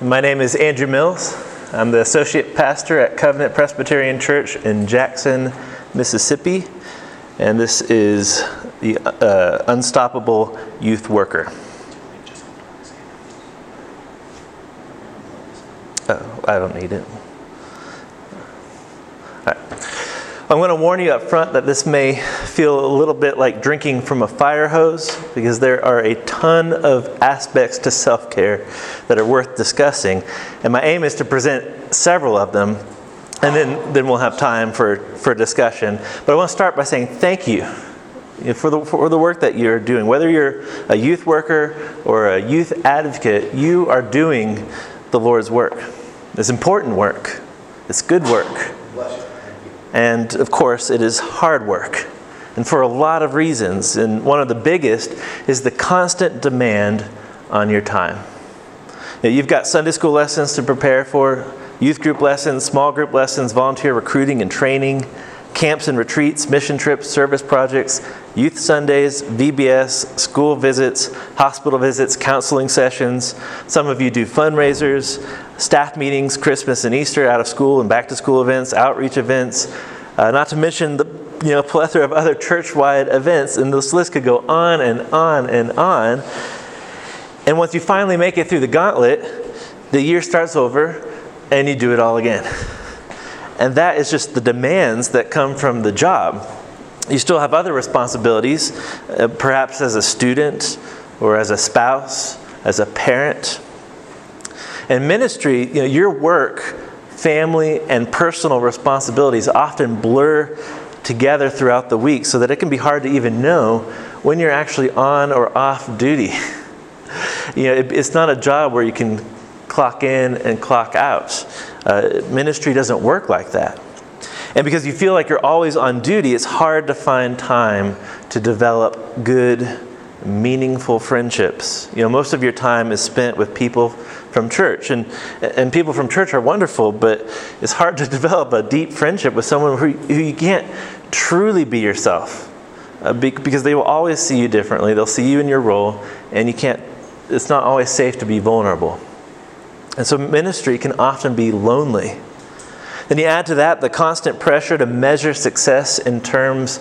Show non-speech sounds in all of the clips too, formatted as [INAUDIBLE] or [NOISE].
My name is Andrew Mills. I'm the associate pastor at Covenant Presbyterian Church in Jackson, Mississippi, and this is the uh, Unstoppable Youth Worker. Oh, I don't need it. I'm going to warn you up front that this may feel a little bit like drinking from a fire hose because there are a ton of aspects to self care that are worth discussing. And my aim is to present several of them, and then, then we'll have time for, for discussion. But I want to start by saying thank you for the, for the work that you're doing. Whether you're a youth worker or a youth advocate, you are doing the Lord's work. It's important work, it's good work. And of course, it is hard work. And for a lot of reasons. And one of the biggest is the constant demand on your time. Now, you've got Sunday school lessons to prepare for, youth group lessons, small group lessons, volunteer recruiting and training, camps and retreats, mission trips, service projects, youth Sundays, VBS, school visits, hospital visits, counseling sessions. Some of you do fundraisers, staff meetings, Christmas and Easter, out of school and back to school events, outreach events, uh, not to mention the you know, plethora of other church wide events, and this list could go on and on and on. And once you finally make it through the gauntlet, the year starts over and you do it all again. [LAUGHS] And that is just the demands that come from the job. You still have other responsibilities, uh, perhaps as a student or as a spouse, as a parent. And ministry, you know, your work, family, and personal responsibilities often blur together throughout the week so that it can be hard to even know when you're actually on or off duty. [LAUGHS] you know, it, it's not a job where you can clock in and clock out. Uh, ministry doesn't work like that. And because you feel like you're always on duty, it's hard to find time to develop good, meaningful friendships. You know, most of your time is spent with people from church. And, and people from church are wonderful, but it's hard to [LAUGHS] develop a deep friendship with someone who, who you can't truly be yourself. Uh, because they will always see you differently. They'll see you in your role, and you can't, it's not always safe to be vulnerable. And so ministry can often be lonely. Then you add to that the constant pressure to measure success in terms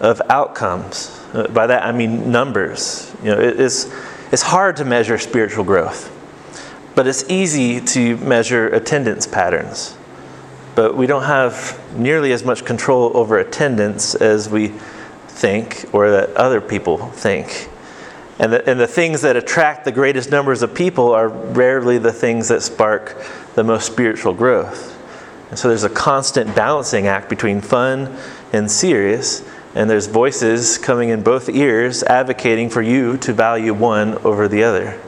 of outcomes. Uh, by that I mean numbers. You know, it is, it's hard to measure spiritual growth, but it's easy to measure attendance patterns. But we don't have nearly as much control over attendance as we think or that other people think. And the, and the things that attract the greatest numbers of people are rarely the things that spark the most spiritual growth. And so there's a constant balancing act between fun and serious, and there's voices coming in both ears advocating for you to value one over the other.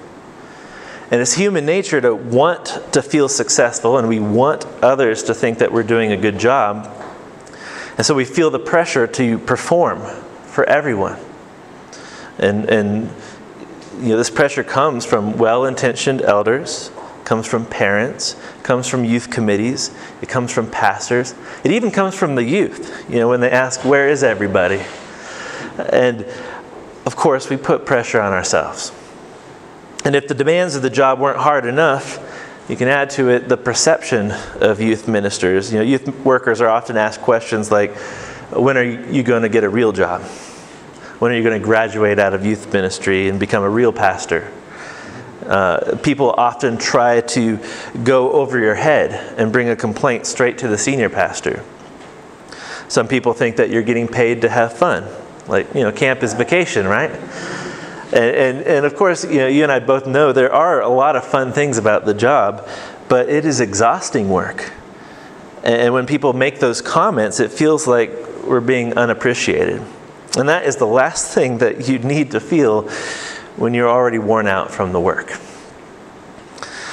And it's human nature to want to feel successful, and we want others to think that we're doing a good job. And so we feel the pressure to perform for everyone. And, and you know, this pressure comes from well intentioned elders, comes from parents, comes from youth committees, it comes from pastors, it even comes from the youth, you know, when they ask, Where is everybody? And of course, we put pressure on ourselves. And if the demands of the job weren't hard enough, you can add to it the perception of youth ministers. You know, youth workers are often asked questions like, When are you going to get a real job? When are you going to graduate out of youth ministry and become a real pastor? Uh, people often try to go over your head and bring a complaint straight to the senior pastor. Some people think that you're getting paid to have fun. Like, you know, camp is vacation, right? And, and, and of course, you know, you and I both know there are a lot of fun things about the job, but it is exhausting work. And when people make those comments, it feels like we're being unappreciated. And that is the last thing that you need to feel when you're already worn out from the work.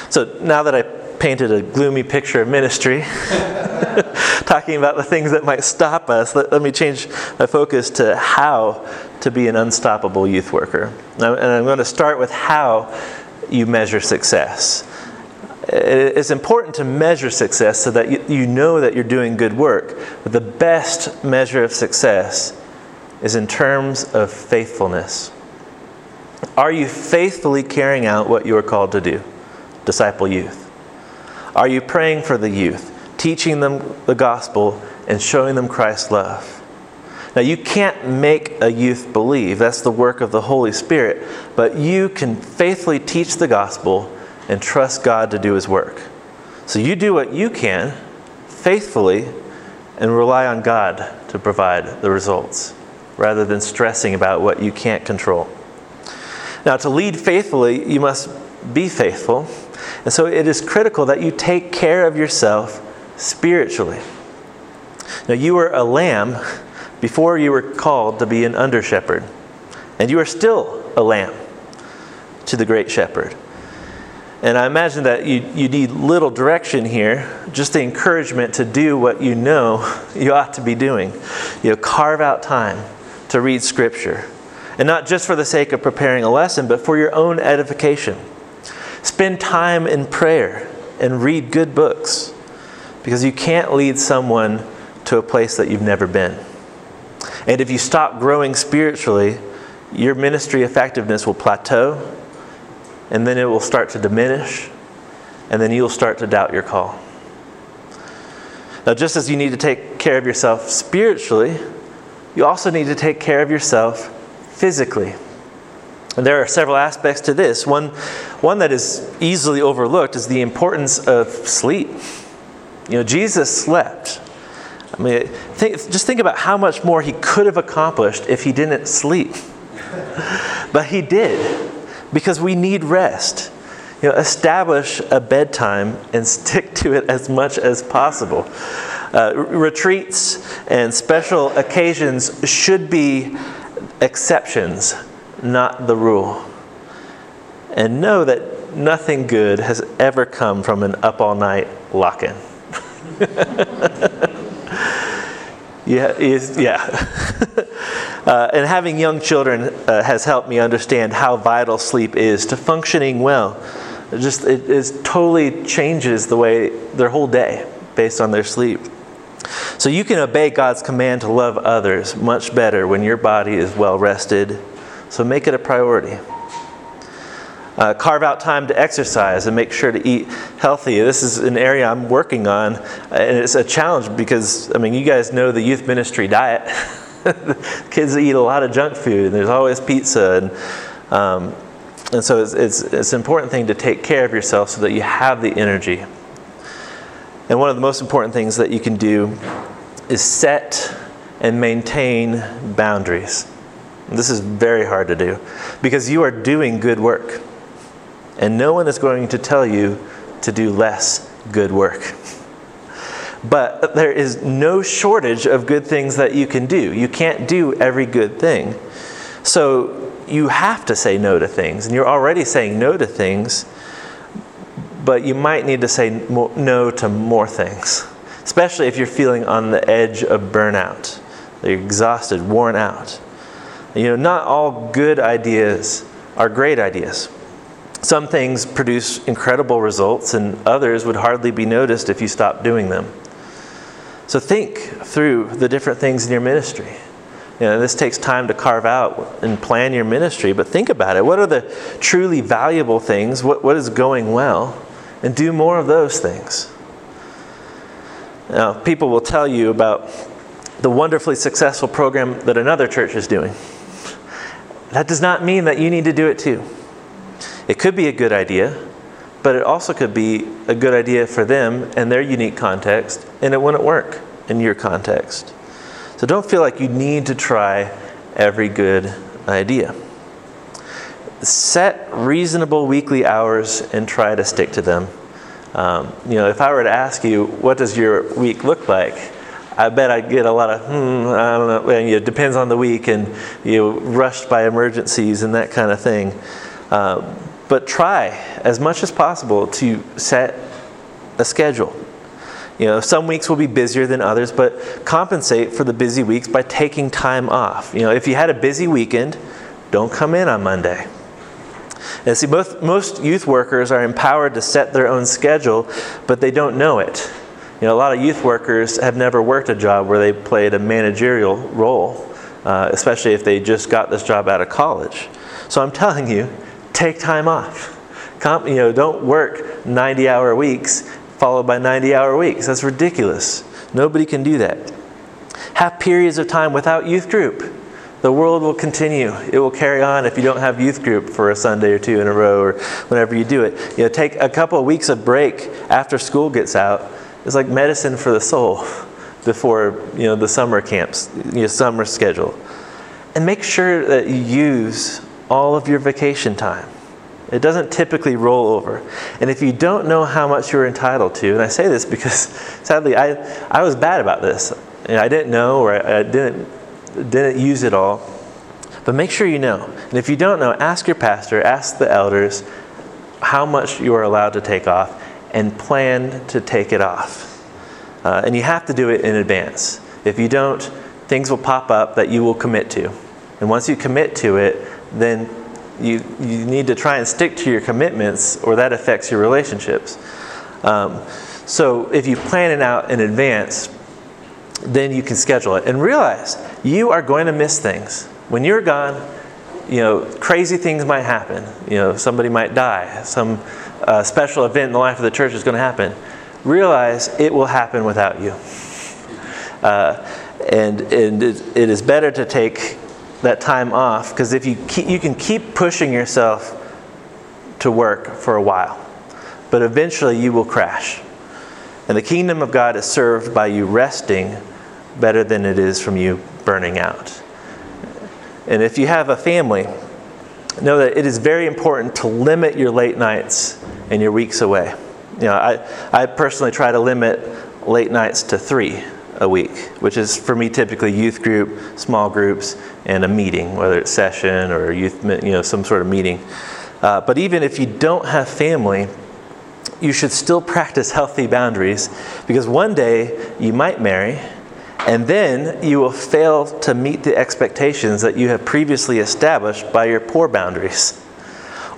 So now that I painted a gloomy picture of ministry, [LAUGHS] talking about the things that might stop us, let, let, me change my focus to how to be an unstoppable youth worker. And I'm going to start with how you measure success. It's important to measure success so that you, know that you're doing good work. But the best measure of success is in terms of faithfulness. Are you faithfully carrying out what you are called to do? disciple youth? Are you praying for the youth, teaching them the gospel, and showing them Christ's love? Now, you can't make a youth believe. That's the work of the Holy Spirit. But you can faithfully teach the gospel and trust God to do his work. So you do what you can faithfully and rely on God to provide the results rather than stressing about what you can't control. Now, to lead faithfully, you must be faithful. And so it is critical that you take care of yourself spiritually. Now, you were a lamb before you were called to be an under shepherd, and you are still a lamb to the great shepherd. And I imagine that you, you need little direction here, just the encouragement to do what you know [LAUGHS] you ought to be doing. You know, carve out time to read Scripture. And not just for the sake of preparing a lesson, but for your own edification. Spend time in prayer and read good books because you can't lead someone to a place that you've never been. And if you stop growing spiritually, your ministry effectiveness will plateau, and then it will start to diminish, and then you'll start to doubt your call. Now, just as you need to take care of yourself spiritually, you also need to take care of yourself physically. And there are several aspects to this. One, one that is easily overlooked is the importance of sleep. You know, Jesus slept. I mean, think, just think about how much more he could have accomplished if he didn't sleep. [LAUGHS] but he did, because we need rest. You know, establish a bedtime and [LAUGHS] stick to it as much as possible. Uh, retreats and special occasions should be exceptions, not the rule. And know that nothing good has ever come from an up all night lock in. [LAUGHS] Yeah, yeah. [LAUGHS] uh, and having young children uh, has helped me understand how vital sleep is to functioning well. It just it is totally changes the way their whole day based on their sleep. So you can obey God's command to love others much better when your body is well rested. So make it a priority. Uh, carve out time to exercise and make sure to eat healthy. This is an area I'm working on, and it's a challenge because, I mean, you guys know the youth ministry diet. [LAUGHS] Kids eat a lot of junk food, and there's always pizza. And, um, and so it's, it's, it's an important thing to take care of yourself so that you have the energy. And one of the most important things that you can do is set and maintain boundaries. This is very hard to do because you are doing good work. And no one is going to tell you to do less good work. But there is no shortage of good things that you can do. You can't do every good thing. So you have to say no to things. And you're already saying no to things, but you might need to say no to more things, especially if you're feeling on the edge of burnout. You're exhausted, worn out. You know, not all good ideas are great ideas. Some things produce incredible results, and others would hardly be noticed if you stopped doing them. So think through the different things in your ministry. You know, this takes time to carve out and plan your ministry, but think about it. What are the truly valuable things? What, what is going well? And do more of those things. Now, people will tell you about the wonderfully successful program that another church is doing. That does not mean that you need to do it too. It could be a good idea, but it also could be a good idea for them and their unique context, and it wouldn't work in your context. So don't feel like you need to try every good idea. Set reasonable weekly hours and try to stick to them. Um, you know, if I were to ask you, what does your week look like? I bet I'd get a lot of, hmm, I don't know, and, you know, it depends on the week and you know, rushed by emergencies and that kind of thing. Uh, but try as much as possible to set a schedule. You know, some weeks will be busier than others, but compensate for the busy weeks by taking time off. You know, if you had a busy weekend, don't come in on Monday. And see, most, most youth workers are empowered to set their own schedule, but they don't know it. You know, a lot of youth workers have never worked a job where they played a managerial role, uh, especially if they just got this job out of college. So I'm telling you, take time off. you know, don't work 90 hour weeks followed by 90 hour weeks. That's ridiculous. Nobody can do that. Have periods of time without youth group. The world will continue. It will carry on if you don't have youth group for a Sunday or two in a row or whenever you do it. You know, take a couple of weeks of break after school gets out. It's like medicine for the soul before you know the summer camps, your summer schedule. And make sure that you use all of your vacation time. It doesn't typically roll over. And if you don't know how much you're entitled to, and I say this because sadly I, I was bad about this. I didn't know or I, I didn't didn't use it all. But make sure you know. And if you don't know, ask your pastor, ask the elders how much you are allowed to take off, and plan to take it off. Uh, and you have to do it in advance. If you don't, things will pop up that you will commit to. And once you commit to it, then you, you need to try and stick to your commitments, or that affects your relationships. Um, so if you plan it out in advance, then you can schedule it. And realize you are going to miss things. When you're gone, you know, crazy things might happen. You know, somebody might die. Some uh, special event in the life of the church is going to happen. Realize it will happen without you. Uh, and and it, it is better to take that time off because if you keep, you can keep pushing yourself to work for a while, but eventually you will crash. And the kingdom of God is served by you resting better than it is from you burning out. And if you have a family, know that it is very important to limit your late nights and your weeks away. You know, I, I personally try to limit late nights to three a week, which is for me typically youth group, small groups, and a meeting, whether it's session or youth, you know, some sort of meeting. Uh, but even if you don't have family, you should still practice healthy boundaries because one day you might marry and then you will fail to meet the expectations that you have previously established by your poor boundaries.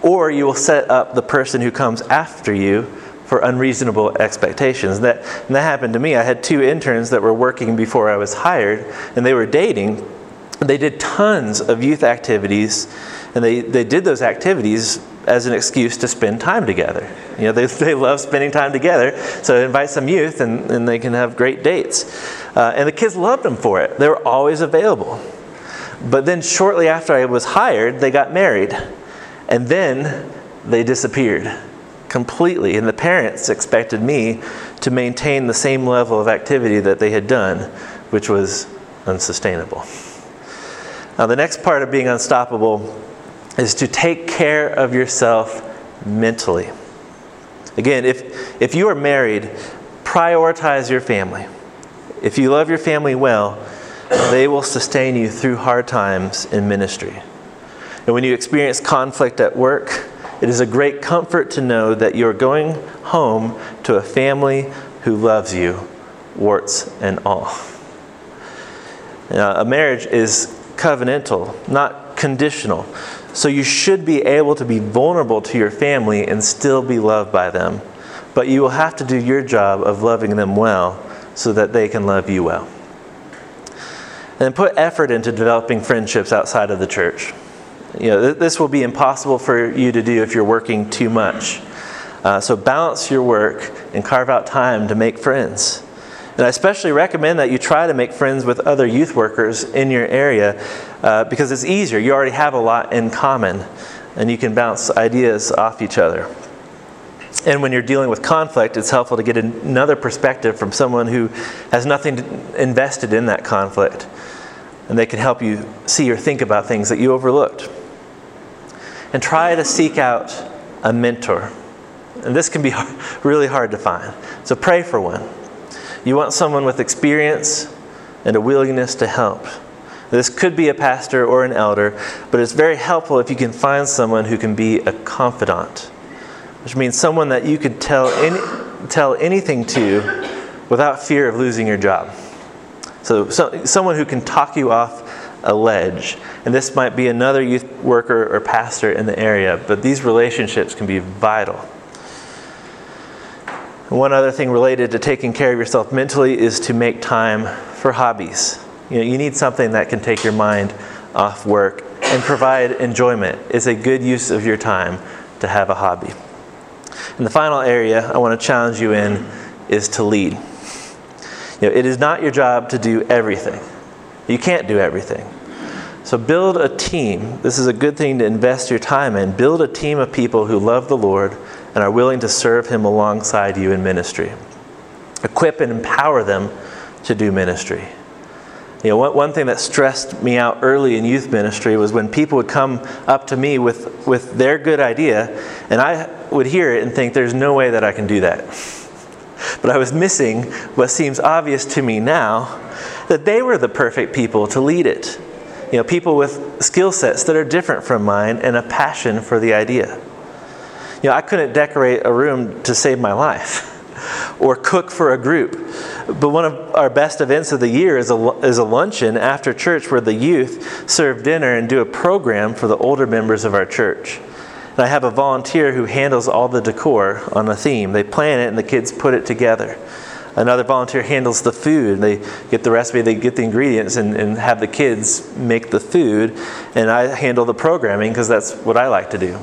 Or you will set up the person who comes after you for unreasonable expectations. That, and that happened to me. I had two interns that were working before I was hired, and they were dating. They did tons of youth activities, and they, they did those activities as an excuse to spend time together. You know, they, [LAUGHS] they love spending time together, so invite some youth and, and they can have great dates. Uh, and the kids loved them for it. They were always available. But then, shortly after I was hired, they got married. And then they disappeared completely. And the parents expected me to maintain the same level of activity that they had done, which was unsustainable. Now, the next part of being unstoppable is to take care of yourself mentally. Again, if, if you are married, prioritize your family. If you love your family well, they will sustain you through hard times in ministry. And when you experience conflict at work, it is a great comfort to know that you're going home to a family who loves you, warts and all. Now, a marriage is covenantal, not conditional. So you should be able to be vulnerable to your family and still be loved by them. But you will have to do your job of loving them well so that they can love you well. And put effort into developing friendships outside of the church. You know, th- this will be impossible for you to do if you're working too much. Uh, so balance your work and carve out time to make friends. And I especially recommend that you try to make friends with other youth workers in your area uh, because it's easier. You already have a lot in common and you can bounce ideas off each other. And when you're dealing with conflict, it's helpful to get another perspective from someone who has nothing invested in that conflict. And they can help you see or think about things that you overlooked. And try to seek out a mentor. And this can be [LAUGHS] really hard to find. So pray for one. You want someone with experience and a willingness to help. This could be a pastor or an elder, but it's very helpful if you can find someone who can be a confidant, which means someone that you could tell, any, tell anything to without fear of losing your job. So, so, someone who can talk you off a ledge. And this might be another youth worker or pastor in the area, but these relationships can be vital. One other thing related to taking care of yourself mentally is to make time for hobbies. You know, you need something that can take your mind off work and provide enjoyment. It's a good use of your time to have a hobby. And the final area I want to challenge you in is to lead. You know, it is not your job to do everything. You can't do everything. So build a team. This is a good thing to invest your time in. Build a team of people who love the Lord and are willing to serve Him alongside you in ministry. Equip and empower them to do ministry. You know, one, thing that stressed me out early in youth ministry was when people would come up to me with, with their good idea, and I would hear it and think, there's no way that I can do that. [LAUGHS] But I was missing what seems obvious to me now that they were the perfect people to lead it. You know, people with skill sets that are different from mine and a passion for the idea. You know, I couldn't decorate a room to save my life [LAUGHS] or cook for a group. But one of our best events of the year is a, is a luncheon after church where the youth serve dinner and do a program for the older members of our church. And I have a volunteer who handles all the decor on a theme. They plan it and the kids put it together. Another volunteer handles the food. They get the recipe, they get the ingredients, and, and have the kids make the food. And I handle the programming because that's what I like to do.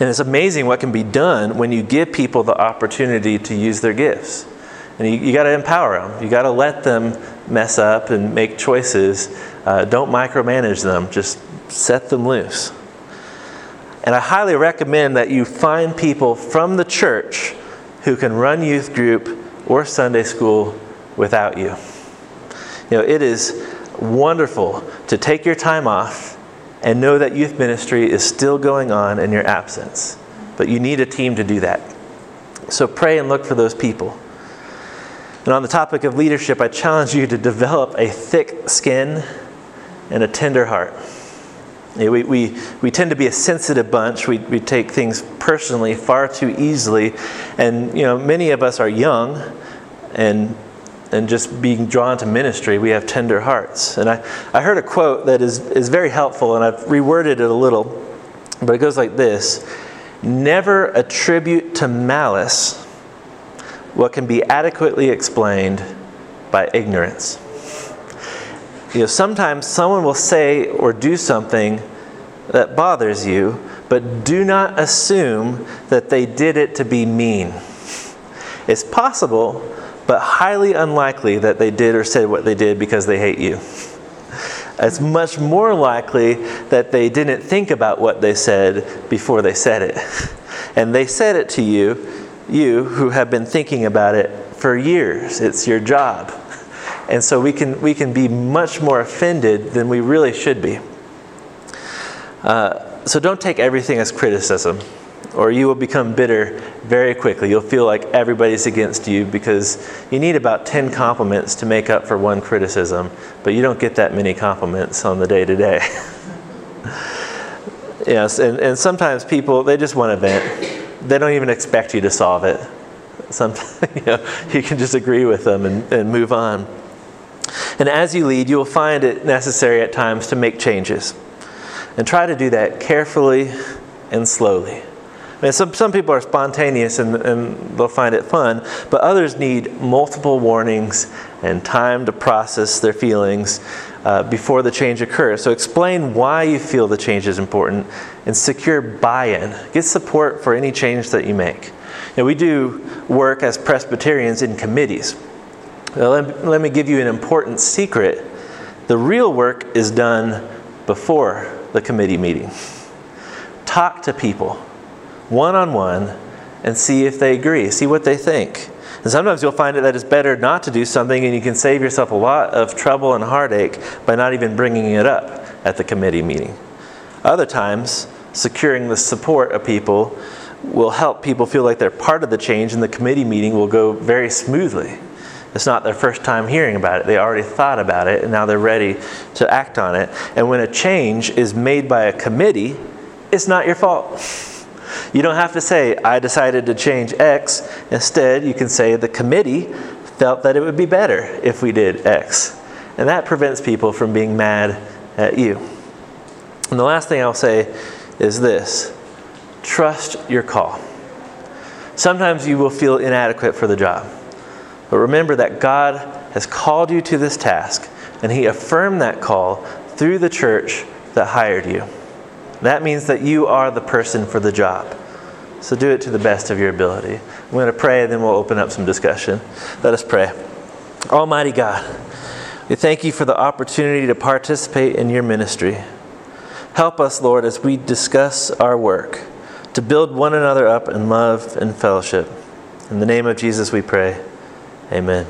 And it's amazing what can be done when you give people the opportunity to use their gifts. And you, you got to empower them. You got to let them mess up and make choices. Uh, don't micromanage them. Just set them loose. And I highly recommend that you find people from the church who can run youth group or Sunday school without you. You know, it is wonderful to take your time off and know that youth ministry is still going on in your absence. But you need a team to do that. So pray and look for those people. And on the topic of leadership, I challenge you to develop a thick skin and a tender heart. We, we, we tend to be a sensitive bunch. We, we take things personally far too easily. And, you know, many of us are young and, and just being drawn to ministry, we have tender hearts. And I, I heard a quote that is, is very helpful, and I've reworded it a little, but it goes like this Never attribute to malice what can be adequately explained by ignorance. You know, sometimes someone will say or do something that bothers you, but do not assume that they did it to be mean. It's possible, but highly unlikely that they did or said what they did because they hate you. It's much more likely that they didn't think about what they said before they said it. And they said it to you, you who have been thinking about it for years. It's your job. And so we can, we can be much more offended than we really should be. Uh, so don't take everything as criticism, or you will become bitter very quickly. You'll feel like everybody's against you because you need about 10 compliments to make up for one criticism, but you don't get that many compliments on the day to day. [LAUGHS] Yes, and, and sometimes people, they just want to vent. They don't even expect you to solve it. Sometimes [LAUGHS] you, know, you can just agree with them and, and move on. And as you lead, you will find it necessary at times to make changes. And try to do that carefully and slowly. I mean, some, some people are spontaneous and, and they'll find it fun, but others need multiple warnings and time to process their feelings uh, before the change occurs. So explain why you feel the change is important and secure buy in. Get support for any change that you make. Now, we do work as Presbyterians in committees. Now, let, let me give you an important secret. The real work is done before the committee meeting. Talk to people one on one and see if they agree, see what they think. And sometimes you'll find it that it's better not to do something and you can save yourself a lot of trouble and heartache by not even bringing it up at the committee meeting. Other times, securing the support of people will help people feel like they're part of the change and the committee meeting will go very smoothly. It's not their first time hearing about it. They already thought about it and now they're ready to act on it. And when a change is made by a committee, it's not your fault. You don't have to say, I decided to change X. Instead, you can say, the committee felt that it would be better if we did X. And that prevents people from being mad at you. And the last thing I'll say is this trust your call. Sometimes you will feel inadequate for the job. But remember that God has called you to this task, and He affirmed that call through the church that hired you. That means that you are the person for the job. So do it to the best of your ability. I'm going to pray, and then we'll open up some discussion. Let us pray. Almighty God, we thank you for the opportunity to participate in your ministry. Help us, Lord, as we discuss our work, to build one another up in love and fellowship. In the name of Jesus we pray. Amen.